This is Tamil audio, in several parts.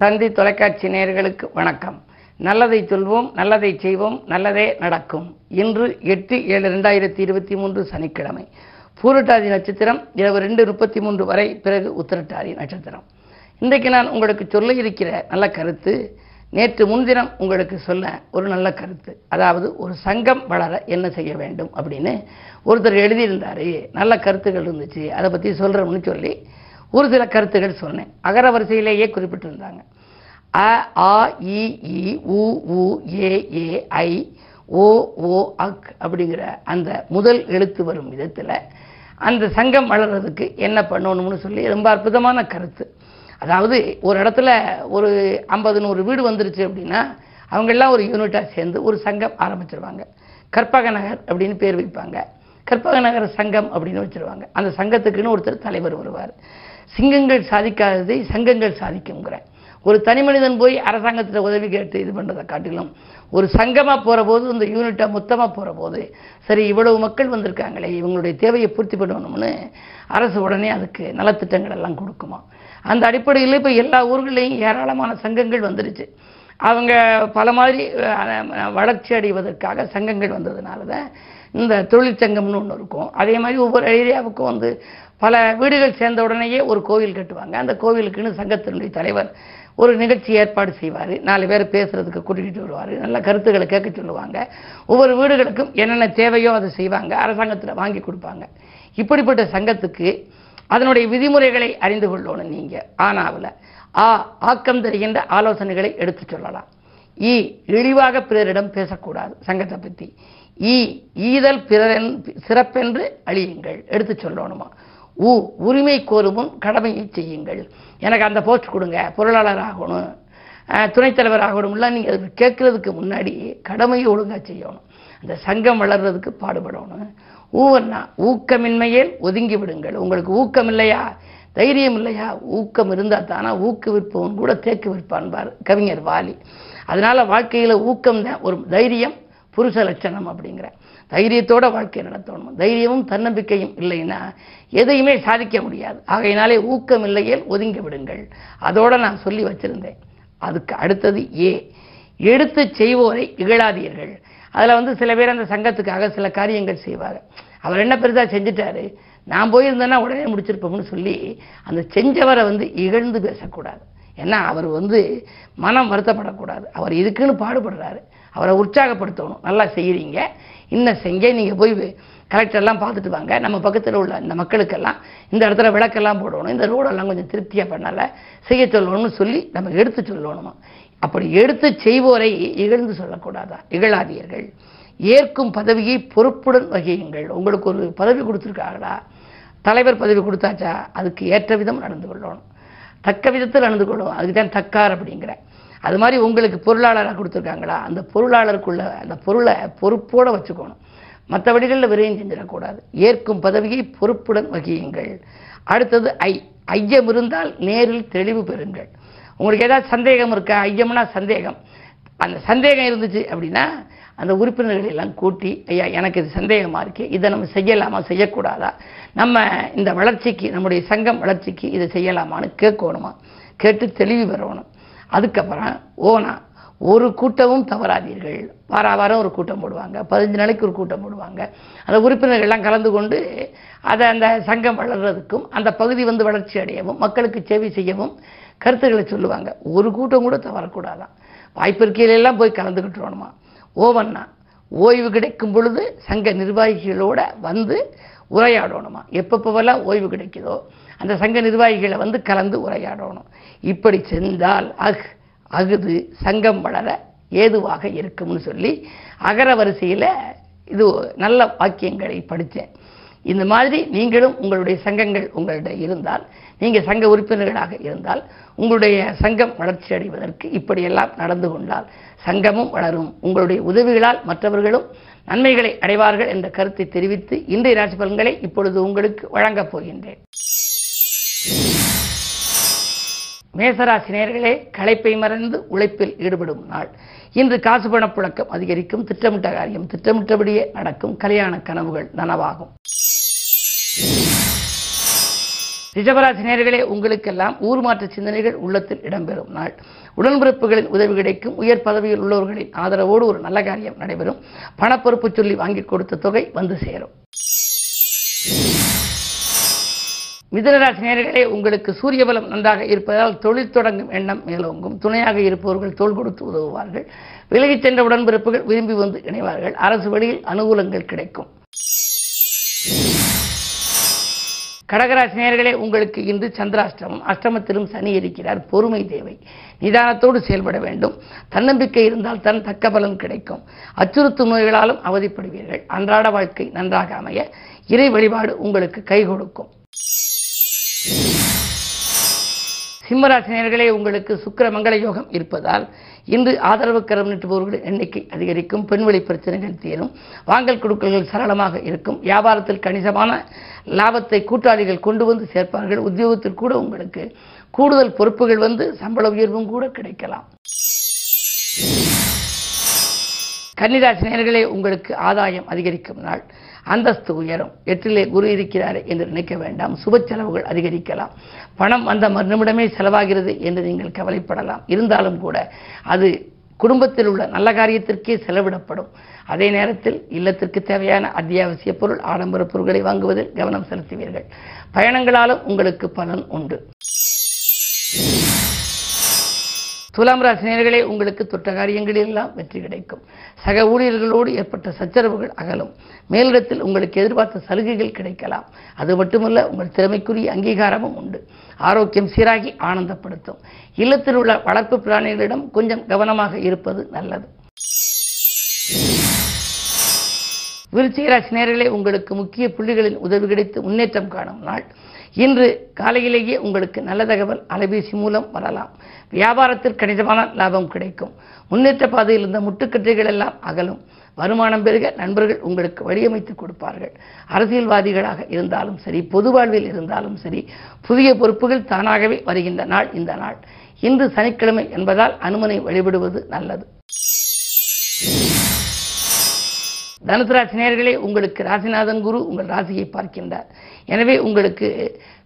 தந்தி தொலைக்காட்சி நேயர்களுக்கு வணக்கம். நல்லதை சொல்வோம் நல்லதை செய்வோம் நல்லதே நடக்கும். இன்று எட்டு ஏழு ரெண்டாயிரத்தி இருபத்தி மூன்று சனிக்கிழமை. பூரட்டாதி நட்சத்திரம் இரவு ரெண்டு முப்பத்தி மூன்று வரை பிறகு உத்திரட்டாதி நட்சத்திரம். இன்றைக்கு நான் உங்களுக்கு சொல்ல இருக்கிற நல்ல கருத்து நேற்று முன்தினம் உங்களுக்கு சொல்ல ஒரு நல்ல கருத்து. அதாவது ஒரு சங்கம் வளர என்ன செய்ய வேண்டும் அப்படின்னு ஒருத்தர் எழுதியிருந்தாரு. நல்ல கருத்துக்கள் இருந்துச்சு. அதை பற்றி சொல்கிறோம்னு சொல்லி ஒரு சில கருத்துகள் சொன்னேன். அகர வரிசையிலேயே குறிப்பிட்டிருந்தாங்க. அ ஆ இ இ உ உ ஏ ஏ ஐ ஓ ஓ அக் அப்படிங்கிற அந்த முதல் எழுத்து வரும் விதத்தில் அந்த சங்கம் வளர்றதுக்கு என்ன பண்ணணும்னு சொல்லி ரொம்ப அற்புதமான கருத்து. அதாவது ஒரு இடத்துல ஒரு ஐம்பது நூறு வீடு வந்துருச்சு அப்படின்னா அவங்கெல்லாம் ஒரு யூனிட்டாக சேர்ந்து ஒரு சங்கம் ஆரம்பிச்சிருவாங்க. கற்பக நகர் அப்படின்னு பேர் வைப்பாங்க. கற்பக நகர சங்கம் அப்படின்னு வச்சிருவாங்க. அந்த சங்கத்துக்குன்னு ஒருத்தர் தலைவர் வருவார். சிங்கங்கள் சாதிக்காததை சங்கங்கள் சாதிக்குங்கிறேன் ஒரு தனி மனிதன் போய் அரசாங்கத்தில் உதவி கேட்டு இது பண்ணுறதை காட்டிலும் ஒரு சங்கமாக போகிற போது இந்த யூனிட்டாக மொத்தமாக போகிற போது சரி இவ்வளவு மக்கள் வந்திருக்காங்களே இவங்களுடைய தேவையை பூர்த்தி பண்ணணும்னு அரசு உடனே அதுக்கு நலத்திட்டங்கள் எல்லாம் கொடுக்குமா? அந்த அடிப்படையில் இப்போ எல்லா ஊர்களையும் ஏராளமான சங்கங்கள் வந்துருச்சு. அவங்க பல மாதிரி வளர்ச்சி அடைவதற்காக சங்கங்கள் வந்ததுனால தான் இந்த தொழிற்சங்கம்னு ஒன்று இருக்கும். அதே மாதிரி ஒவ்வொரு ஏரியாவுக்கும் வந்து பல வீடுகள் சேர்ந்த உடனேயே ஒரு கோவில் கட்டுவாங்க. அந்த கோவிலுக்குன்னு சங்கத்தினுடைய தலைவர் ஒரு நிகழ்ச்சி ஏற்பாடு செய்வார். நாலு பேர் பேசுறதுக்கு கூட்டிகிட்டு வருவார். நல்ல கருத்துக்களை கேட்க சொல்லுவாங்க. ஒவ்வொரு வீடுகளுக்கும் என்னென்ன தேவையோ அதை செய்வாங்க. அரசாங்கத்தில் வாங்கி கொடுப்பாங்க. இப்படிப்பட்ட சங்கத்துக்கு அதனுடைய விதிமுறைகளை அறிந்து கொள்ளணும் நீங்கள் ஆனாவில் ஆ ஆக்கம் தருகின்ற ஆலோசனைகளை எடுத்து சொல்லலாம். ஈ இழிவாக பிறரிடம் பேசக்கூடாது சங்கத்தை பற்றி ஈ ஈதல் பிறரென் சிறப்பென்று அழியுங்கள் எடுத்து சொல்லணுமா. உ உரிமை கோருமுன் கடமையை செய்யுங்கள். எனக்கு அந்த போஸ்ட் கொடுங்க பொருளாளர் ஆகணும் துணைத்தலைவர் துணைத் ஆகணும்லாம் நீங்கள் அது கேட்குறதுக்கு முன்னாடி கடமையை ஒழுங்காக செய்யணும். அந்த சங்கம் வளர்றதுக்கு பாடுபடணும். ஊவன்னா ஊக்கமின்மையில் ஒதுங்கி விடுங்கள். உங்களுக்கு ஊக்கம் இல்லையா? தைரியம் இல்லையா? ஊக்கம் இருந்தால் தானா? ஊக்குவிப்பவன் கூட தேக்கு விற்பான்பார் கவிஞர் வாலி. அதனால வாழ்க்கையில் ஊக்கம் தான் ஒரு தைரியம் புருஷ லட்சணம் அப்படிங்கிற. தைரியத்தோட வாழ்க்கை நடத்தணும். தைரியமும் தன்னம்பிக்கையும் இல்லைன்னா எதையுமே சாதிக்க முடியாது. ஆகையினாலே ஊக்கம் இல்லையே ஒதுங்கி விடுங்கள். அதோட நான் சொல்லி வச்சிருந்தேன். அதுக்கு அடுத்தது ஏ. எடுத்து செய்வோரை இகழாதீர்கள். அதில் வந்து சில பேர் அந்த சங்கத்துக்காக சில காரியங்கள் செய்வாங்க. அவர் என்ன பெருசாக செஞ்சுட்டாரு? நான் போயிருந்தேன்னா உடனே முடிச்சிருப்போம்னு சொல்லி அந்த செஞ்சவரை வந்து இகழ்ந்து பேசக்கூடாது. ஏன்னா அவர் வந்து மனம் வருத்தப்படக்கூடாது. அவர் இதுக்குன்னு பாடுபடுறாரு. அவரை உற்சாகப்படுத்தணும். நல்லா செய்கிறீங்க இன்னும் செஞ்ச நீங்கள் போய் கலெக்டர்லாம் பார்த்துட்டு வாங்க. நம்ம பக்கத்தில் உள்ள இந்த மக்களுக்கெல்லாம் இந்த இடத்துல விளக்கெல்லாம் போடணும். இந்த ரோடெல்லாம் கொஞ்சம் திருப்தியாக பண்ணலை. செய்ய சொல்லணும்னு சொல்லி நம்ம எடுத்து சொல்லணுமா? அப்படி எடுத்து செய்வோரை இகழ்ந்து சொல்லக்கூடாதா? இகழாதீர்கள். ஏற்கும் பதவியை பொறுப்புடன் வகியுங்கள். உங்களுக்கு ஒரு பதவி கொடுத்துருக்காங்களா? தலைவர் பதவி கொடுத்தாச்சா? அதுக்கு ஏற்ற விதம் நடந்து கொள்ளணும். தக்க விதத்தில் நடந்து கொள்ளணும். அதுக்கு தான் தக்கார் அப்படிங்கிற. அது மாதிரி உங்களுக்கு பொருளாளராக கொடுத்துருக்காங்களா? அந்த பொருளாளருக்குள்ள அந்த பொருளை பொறுப்போடு வச்சுக்கணும். மற்றபடிகளில் விரையும் செஞ்சிடக்கூடாது. ஏற்கும் பதவியை பொறுப்புடன் வகியுங்கள். அடுத்தது ஐ. ஐயம் இருந்தால் நேரில் தெளிவு பெறுங்கள். உங்களுக்கு ஏதாவது சந்தேகம் இருக்கா? ஐயம்னா சந்தேகம். அந்த சந்தேகம் இருந்துச்சு அப்படின்னா அந்த உறுப்பினர்கள் எல்லாம் கூட்டி ஐயா எனக்கு இது சந்தேகமாக இருக்குது இதை நம்ம செய்யலாமா செய்யக்கூடாதா? நம்ம இந்த வளர்ச்சிக்கு நம்முடைய சங்கம் வளர்ச்சிக்கு இதை செய்யலாமான்னு கேட்கணுமா? கேட்டு தெளிவு பெறணும். அதுக்கப்புறம் ஓனா ஒரு கூட்டமும் தவறாதீர்கள். வார வாரம் ஒரு கூட்டம் போடுவாங்க பதினஞ்சு நாளைக்கு ஒரு கூட்டம் போடுவாங்க. அந்த உறுப்பினர்கள்லாம் கலந்து கொண்டு அதை அந்த சங்கம் வளர்றதுக்கும் அந்த பகுதி வந்து வளர்ச்சி அடையவும் மக்களுக்கு சேவை செய்யவும் கருத்துக்களை சொல்லுவாங்க. ஒரு கூட்டம் கூட தவறக்கூடாதான். வாய்ப்பு இருக்கையிலெல்லாம் போய் கலந்துக்கிட்டுருவோணுமா ஓவன்னா ஓய்வு கிடைக்கும் பொழுது சங்க நிர்வாகிகளோட வந்து உரையாடணுமா? எப்பப்போவெல்லாம் ஓய்வு கிடைக்குதோ அந்த சங்க நிர்வாகிகளை வந்து கலந்து உரையாடணும். இப்படி சென்றால் அக் அகுது சங்கம் வளர ஏதுவாக இருக்கும்னு சொல்லி அகர வரிசையில் இது நல்ல வாக்கியங்களை படித்தேன். இந்த மாதிரி நீங்களும் உங்களுடைய சங்கங்கள் உங்கள்கிட்ட இருந்தால் நீங்கள் சங்க உறுப்பினர்களாக இருந்தால் உங்களுடைய சங்கம் வளர்ச்சி அடைவதற்கு இப்படியெல்லாம் நடந்து கொண்டால் சங்கமும் வளரும். உங்களுடைய உதவிகளால் மற்றவர்களும் நன்மைகளை அடைவார்கள் என்ற கருத்தை தெரிவித்து இன்றைய ராசி பலன்களை இப்பொழுது உங்களுக்கு வழங்கப் போகின்றேன். மேசராசி நேர்களே களைப்பை மறந்து உழைப்பில் ஈடுபடும் நாள். இன்று காசு பணப்புழக்கம் அதிகரிக்கும் திட்டமிட்ட காரியம் திட்டமிட்டபடியே நடக்கும் கல்யாண கனவுகள் நனவாகும். ரிஷபராசி நேர்களே உங்களுக்கெல்லாம் ஊர் மாற்ற சிந்தனைகள் உள்ளத்தில் இடம்பெறும் நாள். உடன்பிறப்புகளின் உதவி கிடைக்கும். உயர் பதவியில் உள்ளவர்களின் ஆதரவோடு ஒரு நல்ல காரியம் நடைபெறும். பணப்பொறுப்பு சொல்லி வாங்கி கொடுத்த தொகை வந்து சேரும். மிதனராசி நேர்களே உங்களுக்கு சூரிய பலம் நன்றாக இருப்பதால் தொழில் தொடங்கும் எண்ணம் மேலோங்கும். துணையாக இருப்பவர்கள் தோல் கொடுத்து உதவுவார்கள். விலகிச் சென்ற உடன்பிறப்புகள் விரும்பி வந்து இணைவார்கள். அரசு வழியில் அனுகூலங்கள் கிடைக்கும். கடகராசி நேர்களே உங்களுக்கு இன்று சந்திராஷ்டமம். அஷ்டமத்திலும் சனி இருக்கிறார். பொறுமை தேவை. நிதானத்தோடு செயல்பட வேண்டும். தன்னம்பிக்கை இருந்தால் தன் தக்க பலன் கிடைக்கும். அச்சுறுத்தும் நோய்களாலும் அவதிப்படுவீர்கள். அன்றாட வாழ்க்கை நன்றாக அமைய இறை வழிபாடு உங்களுக்கு கை கொடுக்கும். சிம்மராசினியர்களே உங்களுக்கு சுக்கிர மங்கள யோகம் இருப்பதால் இன்று ஆதரவு கரம் நீட்டுபவர்களின் எண்ணிக்கை அதிகரிக்கும் பெண்வெளி பிரச்சனைகள் தீரும் வாங்கல் கொடுக்கல்கள் சரளமாக இருக்கும் வியாபாரத்தில் கணிசமான லாபத்தை கூட்டாளிகள் கொண்டு வந்து சேர்ப்பார்கள் உத்தியோகத்தில் கூட உங்களுக்கு கூடுதல் பொறுப்புகள் வந்து சம்பள உயர்வும் கூட கிடைக்கலாம். கன்னிராசி நேர்களே உங்களுக்கு ஆதாயம் அதிகரிக்கும் நாள். அந்தஸ்து உயரும். எட்டிலே குரு இருக்கிறார் என்று நினைக்க வேண்டாம். சுப செலவுகள் அதிகரிக்கலாம். பணம் அந்த மறுநிமிடமே செலவாகிறது என்று நீங்கள் கவலைப்படலாம். இருந்தாலும் கூட அது குடும்பத்தில் உள்ள நல்ல காரியத்திற்கே செலவிடப்படும். அதே நேரத்தில் இல்லத்திற்கு தேவையான அத்தியாவசிய பொருள் ஆடம்பர பொருட்களை வாங்குவதில் கவனம் செலுத்துவீர்கள். பயணங்களாலும் உங்களுக்கு பலன் உண்டு. துலாம் ராசினியர்களே உங்களுக்கு தொட்ட காரியங்களெல்லாம் வெற்றி கிடைக்கும். சக ஊழியர்களோடு ஏற்பட்ட சச்சரவுகள் அகலும். மேலிடத்தில் உங்களுக்கு எதிர்பார்த்த சலுகைகள் கிடைக்கலாம். அது மட்டுமல்ல உங்கள் திறமைக்குரிய அங்கீகாரமும் உண்டு. ஆரோக்கியம் சீராகி ஆனந்தப்படுத்தும். இல்லத்தில் உள்ள வளர்ப்பு பிராணிகளிடம் கொஞ்சம் கவனமாக இருப்பது நல்லது. விருச்சிகராசி நேர்களே உங்களுக்கு முக்கிய புள்ளிகளின் உதவி கிடைத்து முன்னேற்றம் காணும் நாள். இன்று காலையிலேயே உங்களுக்கு நல்ல தகவல் அலைபேசி மூலம் வரலாம். வியாபாரத்தில் கணிசமான லாபம் கிடைக்கும். முன்னேற்ற பாதையில் இருந்த முட்டுக்கட்டைகள் எல்லாம் அகலும். வருமானம் பெருக நண்பர்கள் உங்களுக்கு வழியமைத்து கொடுப்பார்கள். அரசியல்வாதிகளாக இருந்தாலும் சரி பொது வாழ்வில் இருந்தாலும் சரி புதிய பொறுப்புகள் தானாகவே வருகின்ற நாள் இந்த நாள். இன்று சனிக்கிழமை என்பதால் அனுமனை வழிபடுவது நல்லது. தனுசு ராசி நேர்களே உங்களுக்கு ராசிநாதன் குரு உங்கள் ராசியை பார்க்கின்றார். எனவே உங்களுக்கு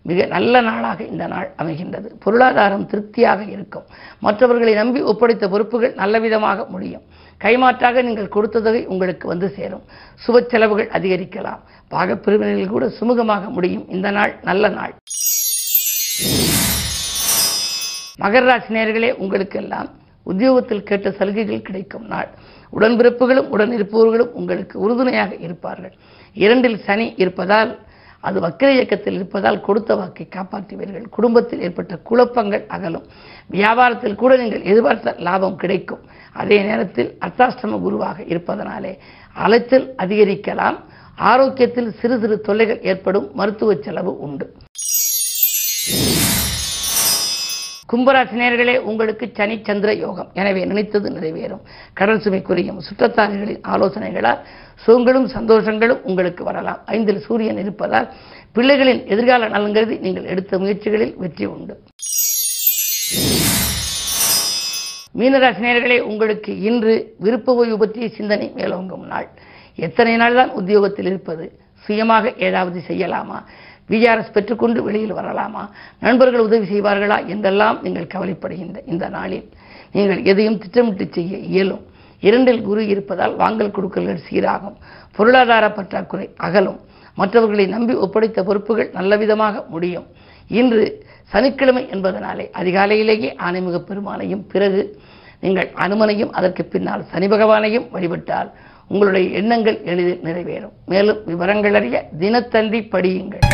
மிக நல்ல நாளாக இந்த நாள் அமைகின்றது. பொருளாதாரம் திருப்தியாக இருக்கும். மற்றவர்களை நம்பி ஒப்படைத்த பொறுப்புகள் நல்ல விதமாக முடியும். கைமாற்றாக நீங்கள் கொடுத்த தொகை உங்களுக்கு வந்து சேரும். சுப செலவுகள் அதிகரிக்கலாம். பாகப்பிரிவினைகள் கூட சுமூகமாக முடியும். இந்த நாள் நல்ல நாள். மகர ராசி நேர்களே உங்களுக்கெல்லாம் உத்தியோகத்தில் கேட்ட சலுகைகள் கிடைக்கும் நாள். உடன்பிறப்புகளும் உடன் இருப்பவர்களும் உங்களுக்கு உறுதுணையாக இருப்பார்கள். இரண்டில் சனி இருப்பதால் அது வக்கிர இயக்கத்தில் இருப்பதால் கொடுத்த வாக்கை காப்பாற்றுவீர்கள். குடும்பத்தில் ஏற்பட்ட குழப்பங்கள் அகலும். வியாபாரத்தில் கூட நீங்கள் எதிர்பார்த்த லாபம் கிடைக்கும். அதே நேரத்தில் அர்த்தாஷ்டம குருவாக இருப்பதனாலே அலைச்சல் அதிகரிக்கலாம். ஆரோக்கியத்தில் சிறு சிறு தொல்லைகள் ஏற்படும். மருத்துவ செலவு உண்டு. கும்பராசினியர்களே உங்களுக்கு சனி சந்திர யோகம். எனவே நினைத்தது நிறைவேறும். கடல் சுமை குறையும். சுற்றத்தாரிகளின் ஆலோசனைகளால் சுகங்களும் சந்தோஷங்களும் உங்களுக்கு வரலாம். ஐந்தில் சூரியன் இருப்பதால் பிள்ளைகளின் எதிர்கால நலன் கருதி நீங்கள் எடுத்த முயற்சிகளில் வெற்றி உண்டு. மீனராசினியர்களே உங்களுக்கு இன்று விருப்ப ஓய்வு பற்றிய சிந்தனை மேலோங்கும் நாள். எத்தனை நாள் தான் உத்தியோகத்தில் இருப்பது? சுயமாக ஏதாவது செய்யலாமா? விஆர்எஸ் பெற்றுக்கொண்டு வெளியில் வரலாமா? நண்பர்கள் உதவி செய்வார்களா? என்றெல்லாம் நீங்கள் கவலைப்படுகின்ற இந்த நாளில். நீங்கள் எதையும் திட்டமிட்டு செய்ய இயலும். இரண்டில் குரு இருப்பதால் வாங்கல் கொடுக்கல்கள் சீராகும். பொருளாதார பற்றாக்குறை அகலும். மற்றவர்களை நம்பி ஒப்படைத்த பொறுப்புகள் நல்லவிதமாக முடியும். இன்று சனிக்கிழமை என்பதனாலே அதிகாலையிலேயே ஆனைமுக பெருமானையும் பிறகு நீங்கள் அனுமனையும் அதற்கு பின்னால் சனி பகவானையும் வழிபட்டால் உங்களுடைய எண்ணங்கள் எளிதில் நிறைவேறும். மேலும் விவரங்கள் அறிய தினத்தந்தி படியுங்கள்.